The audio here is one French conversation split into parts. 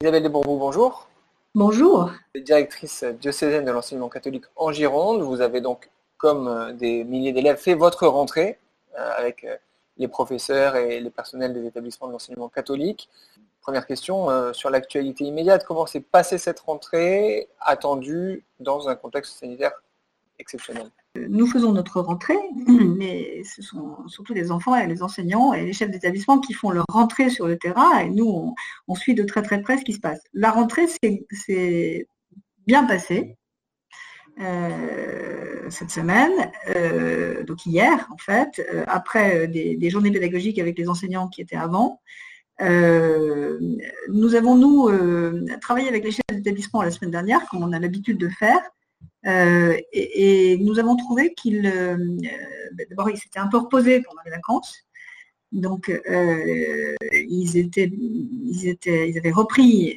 Isabelle Desbourbous, bonjour. Bonjour. Directrice diocésaine de l'enseignement catholique en Gironde. Vous avez donc, comme des milliers d'élèves, fait votre rentrée euh, avec euh, les professeurs et les personnels des établissements de l'enseignement catholique. Première question euh, sur l'actualité immédiate. Comment s'est passée cette rentrée attendue dans un contexte sanitaire exceptionnel? Nous faisons notre rentrée, mais ce sont surtout les enfants et les enseignants et les chefs d'établissement qui font leur rentrée sur le terrain et nous, on, suit de très très près ce qui se passe. La rentrée s'est bien passée. cette semaine, donc hier en fait, après des, journées pédagogiques avec les enseignants qui étaient avant. nous avons, nous, travaillé avec les chefs d'établissement la semaine dernière, comme on a l'habitude de faire, euh, et, nous avons trouvé qu'ils, euh, ben, d'abord, s'étaient un peu reposés pendant les vacances. Donc, euh, ils, étaient, ils, étaient, ils avaient repris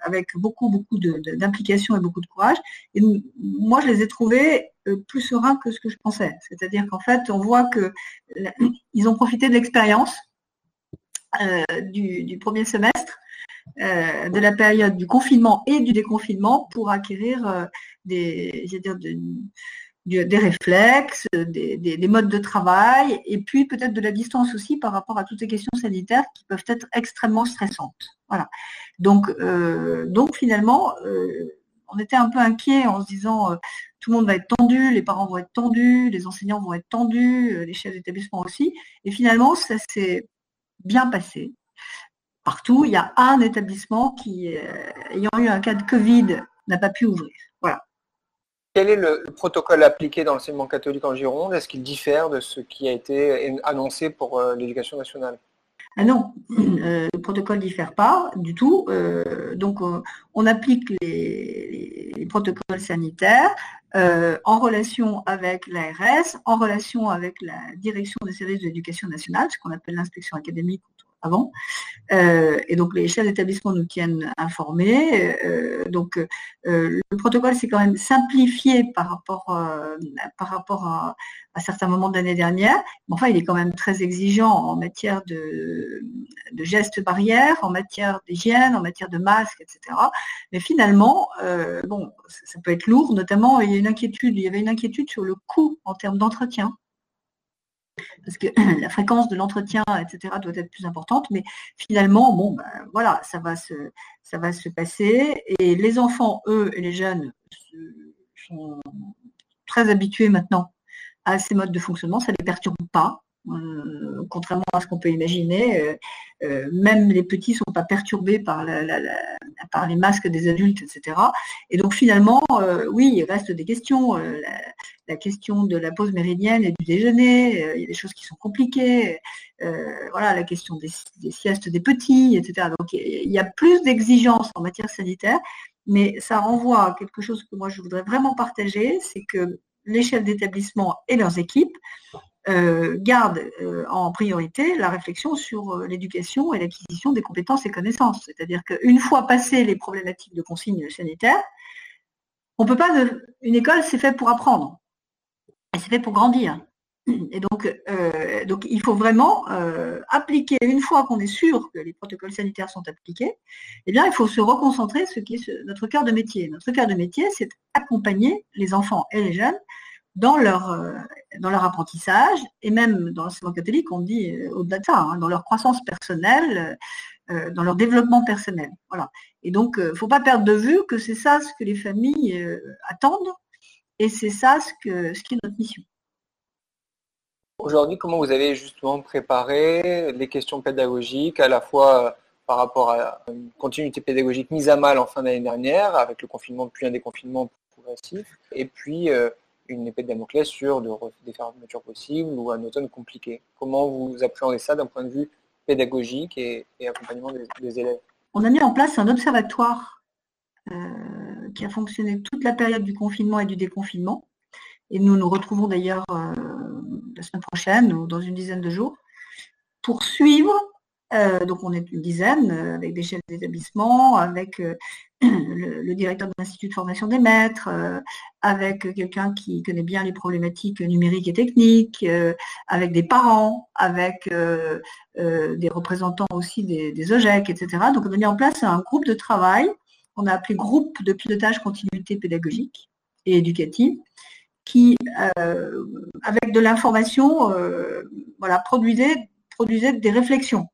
avec beaucoup, beaucoup d'implication et beaucoup de courage. Et moi, je les ai trouvés plus sereins que ce que je pensais. C'est-à-dire qu'en fait, on voit qu'ils ont profité de l'expérience du, premier semestre euh, de la période du confinement et du déconfinement pour acquérir euh, des, réflexes, des, modes de travail, et puis peut-être de la distance aussi par rapport à toutes ces questions sanitaires qui peuvent être extrêmement stressantes. Voilà. Donc, euh, donc finalement, on était un peu inquiet en se disant tout le monde va être tendu, les parents vont être tendus, les enseignants vont être tendus, les chefs d'établissement aussi. Et finalement, ça s'est bien passé partout. Il y a un établissement qui, euh, ayant eu un cas de Covid, n'a pas pu ouvrir. Voilà. Quel est le protocole appliqué dans l'enseignement catholique en Gironde? Est-ce qu'il diffère de ce qui a été annoncé pour euh, l'éducation nationale? Ah non, euh, le protocole ne diffère pas du tout. donc, on applique les, protocoles sanitaires en relation avec l'ARS, en relation avec la direction des services de l'éducation nationale, ce qu'on appelle l'inspection académique avant. Euh, et donc les chefs d'établissement nous tiennent informés. Euh, donc euh, le protocole s'est quand même simplifié par rapport, par rapport à, certains moments de l'année dernière. Mais enfin, il est quand même très exigeant en matière de, gestes barrières, en matière d'hygiène, en matière de masques, etc. Mais finalement, bon, ça peut être lourd. Notamment, il y a une inquiétude. Il y avait une inquiétude sur le coût en termes d'entretien parce que la fréquence de l'entretien, etc., doit être plus importante. Mais finalement, bon, ben, voilà, ça va, se, ça va se passer. Et les enfants, eux, et les jeunes sont très habitués maintenant à ces modes de fonctionnement. Ça ne les perturbe pas. Euh, contrairement à ce qu'on peut imaginer, euh, euh, même les petits ne sont pas perturbés par, les masques des adultes, etc. Et donc finalement, oui, il reste des questions. La, question de la pause méridienne et du déjeuner, il y a des choses qui sont compliquées. voilà, la question des, des, siestes des petits, etc. Donc il y a plus d'exigences en matière sanitaire, mais ça renvoie à quelque chose que moi je voudrais vraiment partager, c'est que les chefs d'établissement et leurs équipes euh, garde euh, en priorité la réflexion sur euh, l'éducation et l'acquisition des compétences et connaissances. C'est-à-dire qu'une fois passées les problématiques de consignes sanitaires, on peut pas. Une école, c'est fait pour apprendre. Et c'est fait pour grandir. Et donc, donc il faut vraiment appliquer, une fois qu'on est sûr que les protocoles sanitaires sont appliqués, eh bien, il faut se reconcentrer sur ce qui est notre cœur de métier. Notre cœur de métier, c'est accompagner les enfants et les jeunes dans leur, euh, dans leur apprentissage, et même dans l'enseignement catholique, on dit euh, au-delà de ça, hein, dans leur croissance personnelle, euh, dans leur développement personnel. Voilà. Et donc, il ne faut pas perdre de vue que c'est ça ce que les familles attendent, et c'est ça ce, que, ce qui est notre mission. Aujourd'hui, comment vous avez justement préparé les questions pédagogiques, à la fois par rapport à une continuité pédagogique mise à mal en fin d'année dernière, avec le confinement puis un déconfinement progressif, et puis une épée de Damoclès sur de, des fermetures possibles ou un automne compliqué. Comment vous appréhendez ça d'un point de vue pédagogique et, accompagnement des, élèves? On a mis en place un observatoire euh, qui a fonctionné toute la période du confinement et du déconfinement. Et nous nous retrouvons d'ailleurs euh, la semaine prochaine ou dans une dizaine de jours pour suivre Euh, donc on est une dizaine, euh, avec des chefs d'établissement, avec euh, le, directeur de l'Institut de formation des maîtres, avec quelqu'un qui connaît bien les problématiques numériques et techniques, avec des parents, avec des représentants aussi des, des OGEC, etc. Donc on a mis en place un groupe de travail, on a appelé groupe de pilotage continuité pédagogique et éducative, qui, avec de l'information, voilà, produisait des réflexions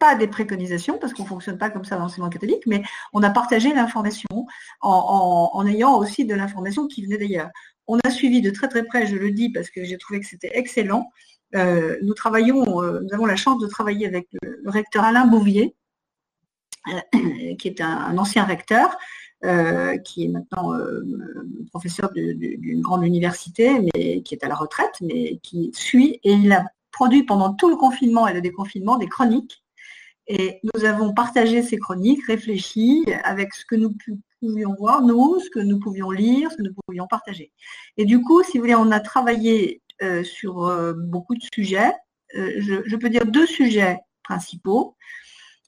pas des préconisations, parce qu'on ne fonctionne pas comme ça dans l'enseignement catholique, mais on a partagé l'information en, ayant aussi de l'information qui venait d'ailleurs. On a suivi de très très près, je le dis parce que j'ai trouvé que c'était excellent. Euh, nous travaillons, euh, nous avons la chance de travailler avec le, recteur Alain Bouvier, euh, qui est un, ancien recteur, qui est maintenant professeur d'une grande université, mais qui est à la retraite, mais qui suit et il a produit pendant tout le confinement et le déconfinement des chroniques et nous avons partagé ces chroniques, réfléchi avec ce que nous pouvions voir, nous, ce que nous pouvions lire, ce que nous pouvions partager. Et du coup, si vous voulez, on a travaillé euh, sur euh, beaucoup de sujets. Euh, je, peux dire deux sujets principaux.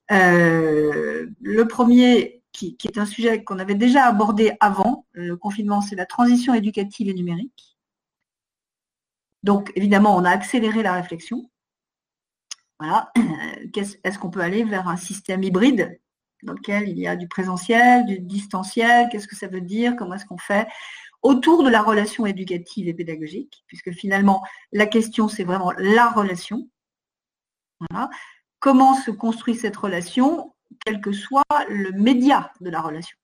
le premier, qui, qui, est un sujet qu'on avait déjà abordé avant le confinement, c'est la transition éducative et numérique. Donc, évidemment, on a accéléré la réflexion. Voilà. Est-ce qu'on peut aller vers un système hybride dans lequel il y a du présentiel, du distanciel? Qu'est-ce que ça veut dire? Comment est-ce qu'on fait autour de la relation éducative et pédagogique, puisque finalement, la question, c'est vraiment la relation. Comment se construit cette relation, quel que soit le média de la relation?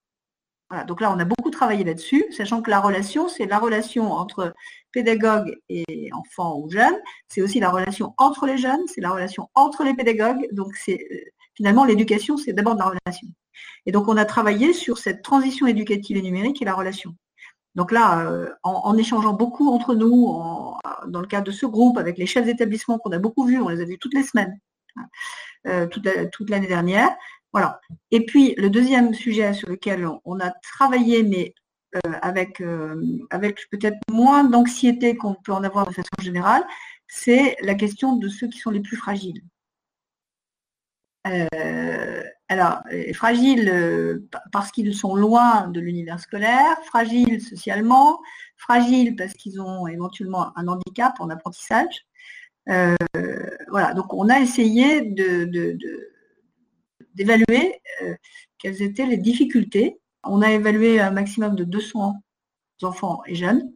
Donc là, on a beaucoup travaillé là-dessus, sachant que la relation, c'est la relation entre pédagogue et enfant ou jeune, c'est aussi la relation entre les jeunes, c'est la relation entre les pédagogues, donc c'est euh, finalement l'éducation, c'est d'abord de la relation. Et donc on a travaillé sur cette transition éducative et numérique et la relation. Donc là, euh, en, échangeant beaucoup entre nous, dans le cadre de ce groupe, avec les chefs d'établissement qu'on a beaucoup vus, on les a vus toutes les semaines, hein, euh, toute l'année dernière, voilà. Et puis, le deuxième sujet sur lequel on a travaillé, mais euh, avec, euh, avec peut-être moins d'anxiété qu'on peut en avoir de façon générale, c'est la question de ceux qui sont les plus fragiles. Euh, alors, fragiles parce qu'ils sont loin de l'univers scolaire, fragiles socialement, fragiles parce qu'ils ont éventuellement un handicap en apprentissage. voilà, donc on a essayé de d'évaluer euh, quelles étaient les difficultés. On a évalué un maximum de 200 enfants et jeunes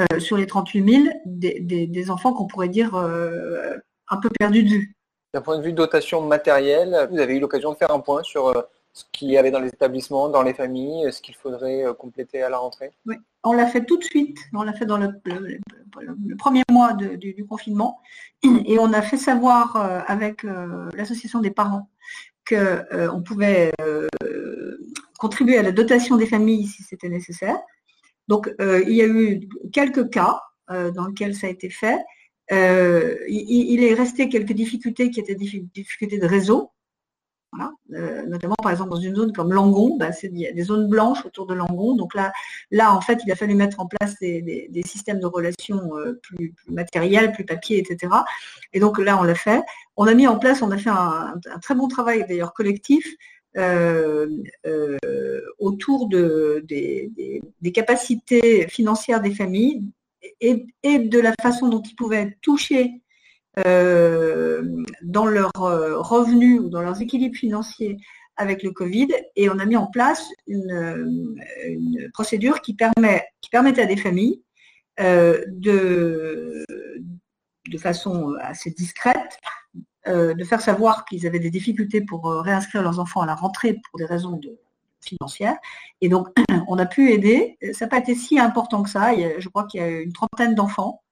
euh, sur les 38 000, des, enfants qu'on pourrait dire euh, un peu perdus de vue. D'un point de vue dotation matérielle, vous avez eu l'occasion de faire un point sur ce qu'il y avait dans les établissements, dans les familles, ce qu'il faudrait compléter à la rentrée? Oui, on l'a fait tout de suite. On l'a fait dans le, premier mois du, confinement. Et on a fait savoir avec l'association des parents euh, pouvait euh, contribuer à la dotation des familles si c'était nécessaire. Donc, euh, il y a eu quelques cas dans lesquels ça a été fait. il, est resté quelques difficultés qui étaient des difficultés de réseau. Euh, notamment par exemple dans une zone comme Langon, il y a des zones blanches autour de Langon. Donc là, là en fait, il a fallu mettre en place des, systèmes de relations euh, plus, matériels, plus papier, etc. Et donc là, on l'a fait. On a mis en place, on a fait un, très bon travail d'ailleurs collectif euh, autour de, des, capacités financières des familles et, et, de la façon dont ils pouvaient toucher euh, dans leurs euh, revenus ou dans leurs équilibres financiers avec le Covid et on a mis en place une, procédure qui, permet, qui permettait à des familles euh, de, de façon assez discrète de faire savoir qu'ils avaient des difficultés pour réinscrire leurs enfants à la rentrée pour des raisons de, financières. Et donc, on a pu aider. Ça n'a pas été si important que ça. je crois qu'il y a une trentaine d'enfants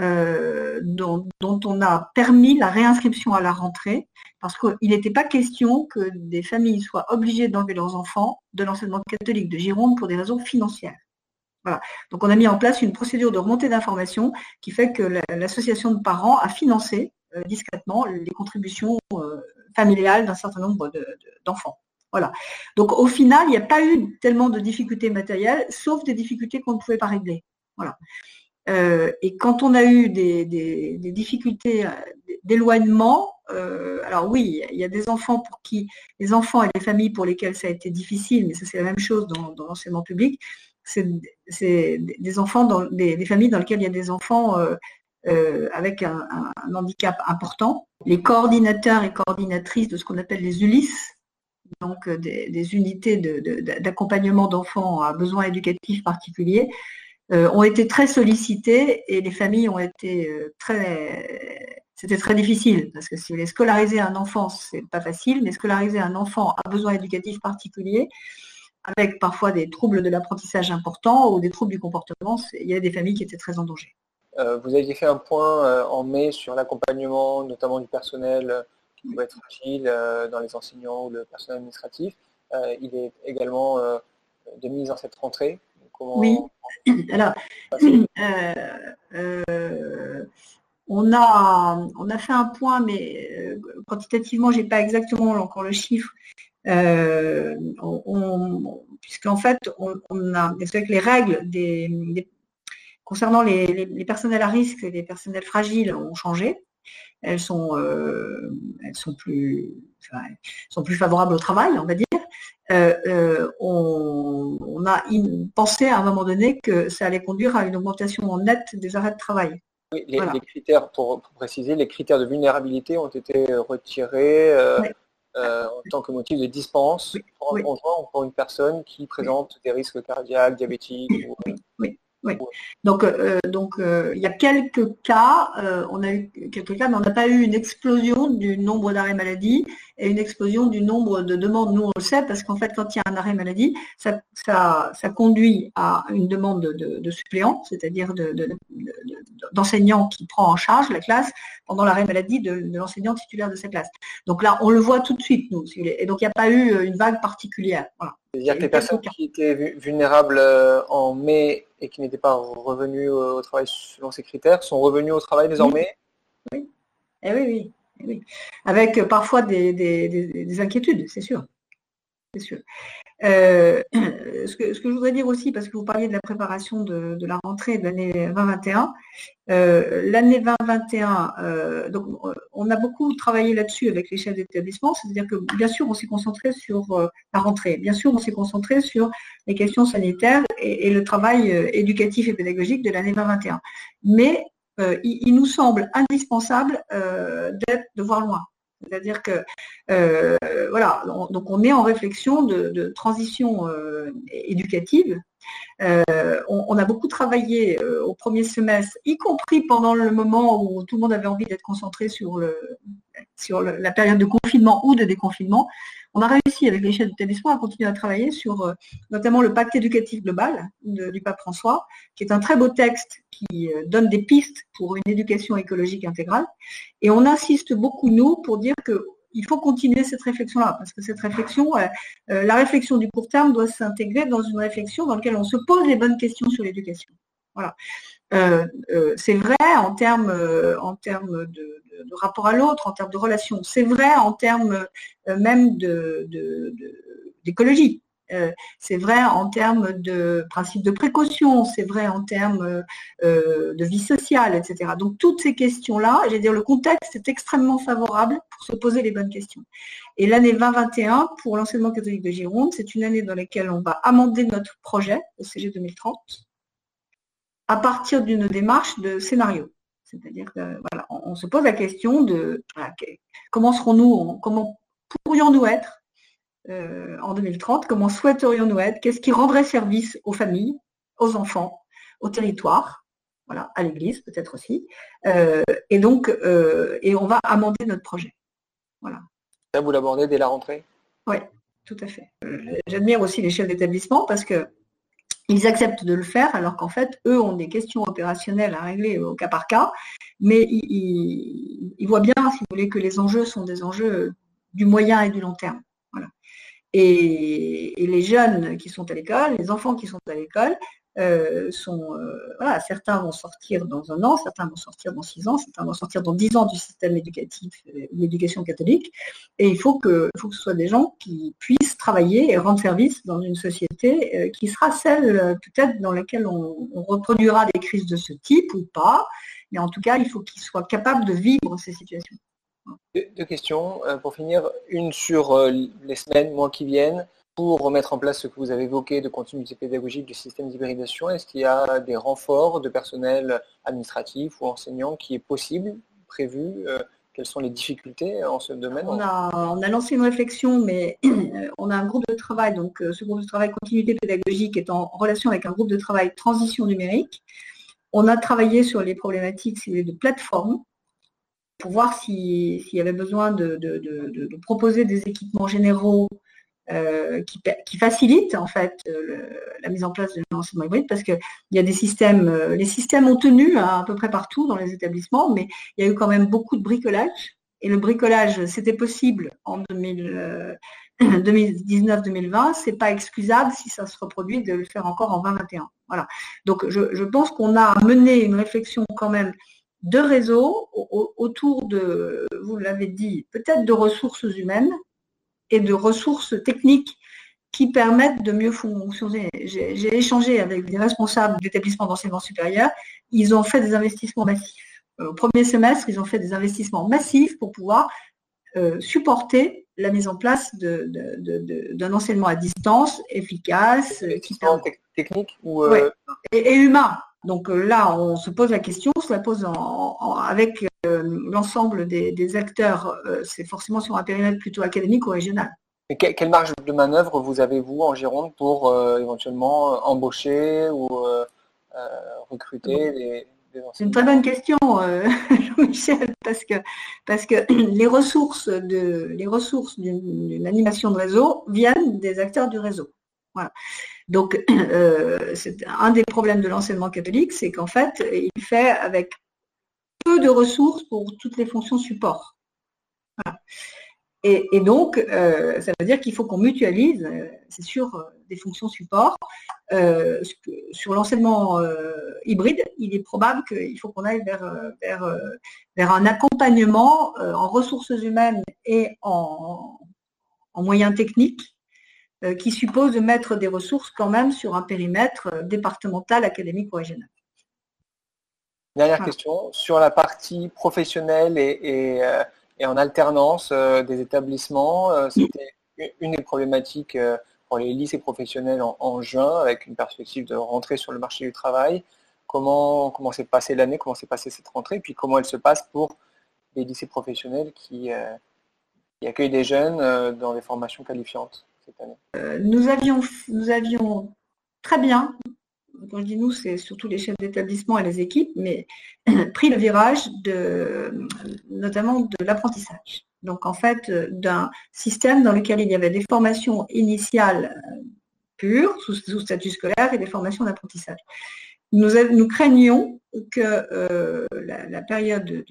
euh, dont, on a permis la réinscription à la rentrée, parce qu'il n'était pas question que des familles soient obligées d'enlever leurs enfants de l'enseignement catholique de Gironde pour des raisons financières. Voilà. Donc on a mis en place une procédure de remontée d'informations qui fait que l'association de parents a financé euh, discrètement les contributions euh, familiales d'un certain nombre d'enfants. voilà. Donc au final, il n'y a pas eu tellement de difficultés matérielles, sauf des difficultés qu'on ne pouvait pas régler. Voilà. Euh, et quand on a eu des, difficultés euh, d'éloignement, alors oui, il y a des enfants pour qui, les enfants et les familles pour lesquelles ça a été difficile, mais ça c'est la même chose dans, l'enseignement public, c'est des enfants, dans, des, familles dans lesquelles il y a des enfants avec un, handicap important. Les coordinateurs et coordinatrices de ce qu'on appelle les ULIS, donc des, unités d'accompagnement d'enfants à besoins éducatifs particuliers, ont été très sollicités et les familles ont été très c'était très difficile parce que si vous voulez scolariser un enfant, c'est pas facile, mais scolariser un enfant à besoins éducatifs particuliers, avec parfois des troubles de l'apprentissage importants ou des troubles du comportement, il y a des familles qui étaient très en danger. Euh, vous aviez fait un point euh, en mai sur l'accompagnement, notamment du personnel euh, qui pouvait être fragile dans les enseignants ou le personnel administratif. il est également de mise en cette rentrée. Oui. Alors, on a, on a fait un point, mais euh, quantitativement, je n'ai pas exactement encore le chiffre. Euh, puisqu'en fait, on, a, avec les règles des, concernant les, personnels à risque et les personnels fragiles ont changé. Elles sont, euh, elles sont, plus, sont plus favorables au travail, on va dire. on, on, a pensé à un moment donné que ça allait conduire à une augmentation nette des arrêts de travail. Oui, les, critères, pour, préciser, les critères de vulnérabilité ont été retirés euh, euh, en tant que motif de dispense pour un conjoint ou pour une personne qui présente des risques cardiaques, diabétiques. oui. Oui. Donc, euh, donc il y a quelques cas, on a eu quelques cas, mais on n'a pas eu une explosion du nombre d'arrêts maladie et une explosion du nombre de demandes. Nous, on le sait parce qu'en fait, quand il y a un arrêt maladie, ça, ça, conduit à une demande de, suppléant, c'est-à-dire d'enseignant qui prend en charge la classe pendant l'arrêt maladie de, l'enseignant titulaire de sa classe. Donc là, on le voit tout de suite, nous. Et donc, il n'y a pas eu une vague particulière. C'est-à-dire que les personnes qui étaient vulnérables en mai et qui n'étaient pas revenus au travail selon ces critères sont revenus au travail désormais Oui. Eh oui, oui. Eh oui. Avec parfois des, inquiétudes, c'est sûr. C'est sûr. Euh, ce, que, je voudrais dire aussi, parce que vous parliez de la préparation de, la rentrée de l'année 2021, euh, l'année 2021, euh, donc on a beaucoup travaillé là-dessus avec les chefs d'établissement, c'est-à-dire que bien sûr on s'est concentré sur la rentrée, bien sûr on s'est concentré sur les questions sanitaires et, le travail éducatif et pédagogique de l'année 2021. Mais il, nous semble indispensable de voir loin. C'est-à-dire que euh, voilà, donc on est en réflexion de, transition euh, éducative. Euh, on, a beaucoup travaillé au premier semestre, y compris pendant le moment où tout le monde avait envie d'être concentré sur la période de confinement ou de déconfinement. On a réussi avec les chefs d'établissement à continuer à travailler sur euh, notamment le pacte éducatif global du pape François, qui est un très beau texte qui euh, donne des pistes pour une éducation écologique intégrale. Et on insiste beaucoup, nous, pour dire qu'il faut continuer cette réflexion-là, parce que cette réflexion, euh, la réflexion du court terme doit s'intégrer dans une réflexion dans laquelle on se pose les bonnes questions sur l'éducation. Voilà. C'est vrai en termes, en termes de, de rapport à l'autre, en termes de relations. C'est vrai en termes euh, même d'écologie. Euh, c'est vrai en termes de principe de précaution, c'est vrai en termes euh, de vie sociale, etc. Donc toutes ces questions-là, j'ai dire, le contexte est extrêmement favorable pour se poser les bonnes questions. Et l'année 2021, pour l'enseignement catholique de Gironde, c'est une année dans laquelle on va amender notre projet, au CG 2030, à partir d'une démarche de scénario. C'est-à-dire que voilà, on, se pose la question de comment serons-nous, comment pourrions-nous être euh, en 2030, comment souhaiterions-nous être, qu'est-ce qui rendrait service aux familles, aux enfants, au territoire, voilà, à l'Église peut-être aussi. Euh, et donc, euh, et on va amender notre projet. Voilà. Ça, vous l'abordez dès la rentrée? Oui, tout à fait. J'admire aussi les chefs d'établissement parce que ils acceptent de le faire alors qu'en fait, eux ont des questions opérationnelles à régler au cas par cas, mais ils, voient bien, si vous voulez, que les enjeux sont des enjeux du moyen et du long terme. Et, et, les jeunes qui sont à l'école, les enfants qui sont à l'école, euh, euh, certains vont sortir dans un an, certains vont sortir dans six ans, certains vont sortir dans dix ans du système éducatif, euh, l'éducation catholique. Et il faut que, faut que ce soit des gens qui puissent travailler et rendre service dans une société qui sera celle peut-être dans laquelle on, on, reproduira des crises de ce type ou pas. Mais en tout cas, il faut qu'ils soient capables de vivre ces situations. Deux, questions. Pour finir, une sur les semaines, mois qui viennent. Pour remettre en place ce que vous avez évoqué de continuité pédagogique du système d'hybridation, est-ce qu'il y a des renforts de personnel administratif ou enseignant qui est possible, prévu quelles sont les difficultés en ce domaine? On a, lancé une réflexion, mais on a un groupe de travail, donc euh, ce groupe de travail continuité pédagogique est en relation avec un groupe de travail transition numérique. On a travaillé sur les problématiques de plateforme pour voir s'il y avait besoin de, proposer des équipements généraux euh, qui, facilitent en fait euh, la mise en place de l'enseignement hybride parce qu'il y a des systèmes, les systèmes ont tenu à, à peu près partout dans les établissements, mais il y a eu quand même beaucoup de bricolage et le bricolage, c'était possible en 2019-2020, euh, c'est pas excusable si ça se reproduit de le faire encore en 2021. Voilà. Donc je, pense qu'on a mené une réflexion quand même de réseau autour de, vous l'avez dit, peut-être de ressources humaines et de ressources techniques qui permettent de mieux fonctionner. J'ai échangé avec des responsables d'établissements d'enseignement supérieur, ils ont fait des investissements massifs au premier semestre, ils ont fait des investissements massifs pour pouvoir euh, supporter la mise en place d'un enseignement à distance efficace. Euh, technique ou euh, et, humain. Donc là, on se pose la question, on se la pose avec l'ensemble des, acteurs. C'est forcément sur un périmètre plutôt académique ou régional. Et quelle marge de manœuvre vous avez-vous en Gironde pour éventuellement embaucher ou recruter des c'est une très bonne question, euh, Jean-Michel, parce que, parce que les ressources de les ressources d'une animation de réseau viennent des acteurs du réseau. Donc, euh, c'est un des problèmes de l'enseignement catholique, c'est qu'en fait, il fait avec peu de ressources pour toutes les fonctions support. Et, donc, euh, ça veut dire qu'il faut qu'on mutualise, c'est sûr, des fonctions support. Euh, sur l'enseignement euh, hybride, il est probable qu'il faut qu'on aille euh, vers, un accompagnement en ressources humaines et en, moyens techniques qui suppose de mettre des ressources quand même sur un périmètre départemental, académique ou régional. Dernière question, sur la partie professionnelle et, et en alternance des établissements, c'était une des problématiques pour les lycées professionnels en, juin, avec une perspective de rentrer sur le marché du travail. Comment, comment s'est passée l'année, comment s'est passée cette rentrée, puis comment elle se passe pour les lycées professionnels qui, euh, accueillent des jeunes euh, dans des formations qualifiantes? Euh, nous, avions, nous avions très bien, quand je dis nous, c'est surtout les chefs d'établissement et les équipes, mais pris le virage de, notamment de l'apprentissage. Donc en fait d'un système dans lequel il y avait des formations initiales euh, pures, sous, statut scolaire, et des formations d'apprentissage. Nous, craignons que euh, la, période de,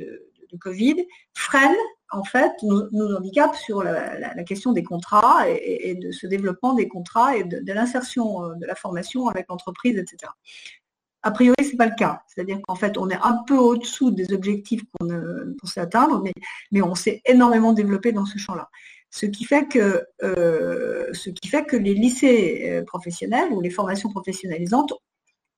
Covid freine en fait nos, handicaps sur la, question des contrats et, de ce développement des contrats et de, de l'insertion de la formation avec l'entreprise, etc. A priori, ce n'est pas le cas. C'est-à-dire qu'en fait, on est un peu au-dessous des objectifs qu'on pensait atteindre, mais, mais on s'est énormément développé dans ce champ-là. Ce qui, fait que, euh, les lycées euh, professionnels ou les formations professionnalisantes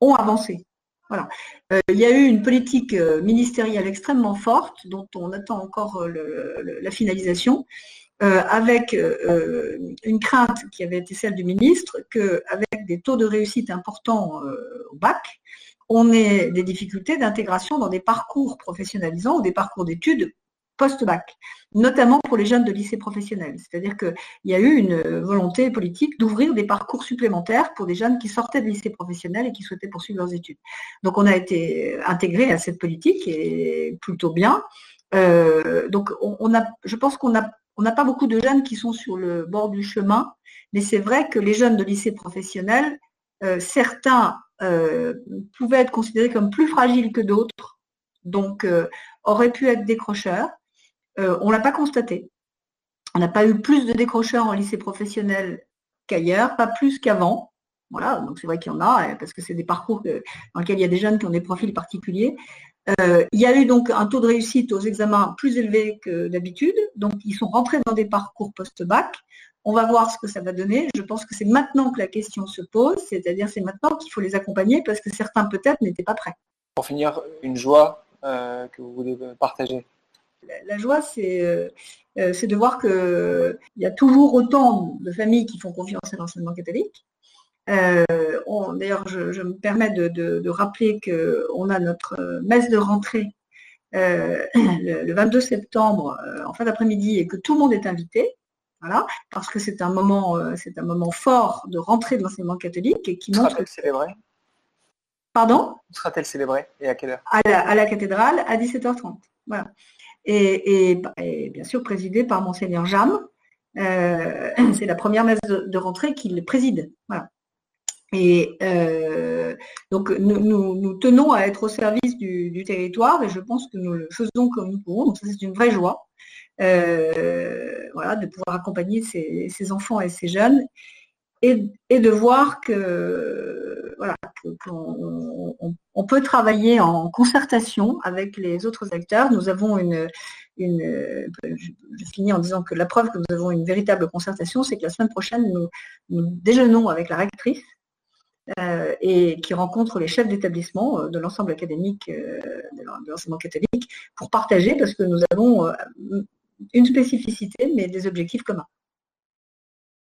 ont avancé. Euh, il y a eu une politique ministérielle extrêmement forte dont on attend encore la finalisation, avec une crainte qui avait été celle du ministre qu'avec des taux de réussite importants au bac, on ait des difficultés d'intégration dans des parcours professionnalisants ou des parcours d'études post-bac, notamment pour les jeunes de lycée professionnel. C'est-à-dire qu'il y a eu une volonté politique d'ouvrir des parcours supplémentaires pour des jeunes qui sortaient de lycée professionnel et qui souhaitaient poursuivre leurs études. Donc on a été intégré à cette politique et plutôt bien. Euh, donc on, a, je pense qu'on n'a on pas beaucoup de jeunes qui sont sur le bord du chemin, mais c'est vrai que les jeunes de lycée professionnel, euh, certains euh, pouvaient être considérés comme plus fragiles que d'autres, donc auraient pu être décrocheurs. Euh, on ne l'a pas constaté. On n'a pas eu plus de décrocheurs en lycée professionnel qu'ailleurs, pas plus qu'avant. Voilà, donc c'est vrai qu'il y en a, parce que c'est des parcours dans lesquels il y a des jeunes qui ont des profils particuliers. il y a eu donc un taux de réussite aux examens plus élevé que d'habitude, donc ils sont rentrés dans des parcours post-bac. On va voir ce que ça va donner. Je pense que c'est maintenant que la question se pose, c'est-à-dire c'est maintenant qu'il faut les accompagner parce que certains peut-être n'étaient pas prêts. Pour finir, une joie euh, que vous voulez partager La, joie, c'est de voir qu'il y a toujours autant de familles qui font confiance à l'enseignement catholique. D'ailleurs, je, me permets de, de rappeler qu'on a notre messe de rentrée le, 22 septembre en fin d'après-midi et que tout le monde est invité. Voilà, parce que c'est un moment, euh, c'est un moment fort de rentrée de l'enseignement catholique et qui montre. Sera-t-elle célébrée? Pardon? Sera-t-elle célébrée? Et à quelle heure? À la, cathédrale à 17h30. Voilà. Et, bien sûr présidée par monseigneur Jam. Euh, c'est la première messe de, rentrée qu'il préside. Voilà. Et euh, donc nous, tenons à être au service du, territoire et je pense que nous le faisons comme nous pouvons. Donc ça c'est une vraie joie. Euh, voilà, de pouvoir accompagner ces, enfants et ces jeunes et, de voir que voilà qu'on peut travailler en concertation avec les autres acteurs. Nous avons une, je, finis en disant que la preuve que nous avons une véritable concertation, c'est que la semaine prochaine, nous, déjeunons avec la rectrice euh, et qui rencontre les chefs d'établissement euh, de l'ensemble académique de l'enseignement catholique pour partager parce que nous avons une spécificité, mais des objectifs communs.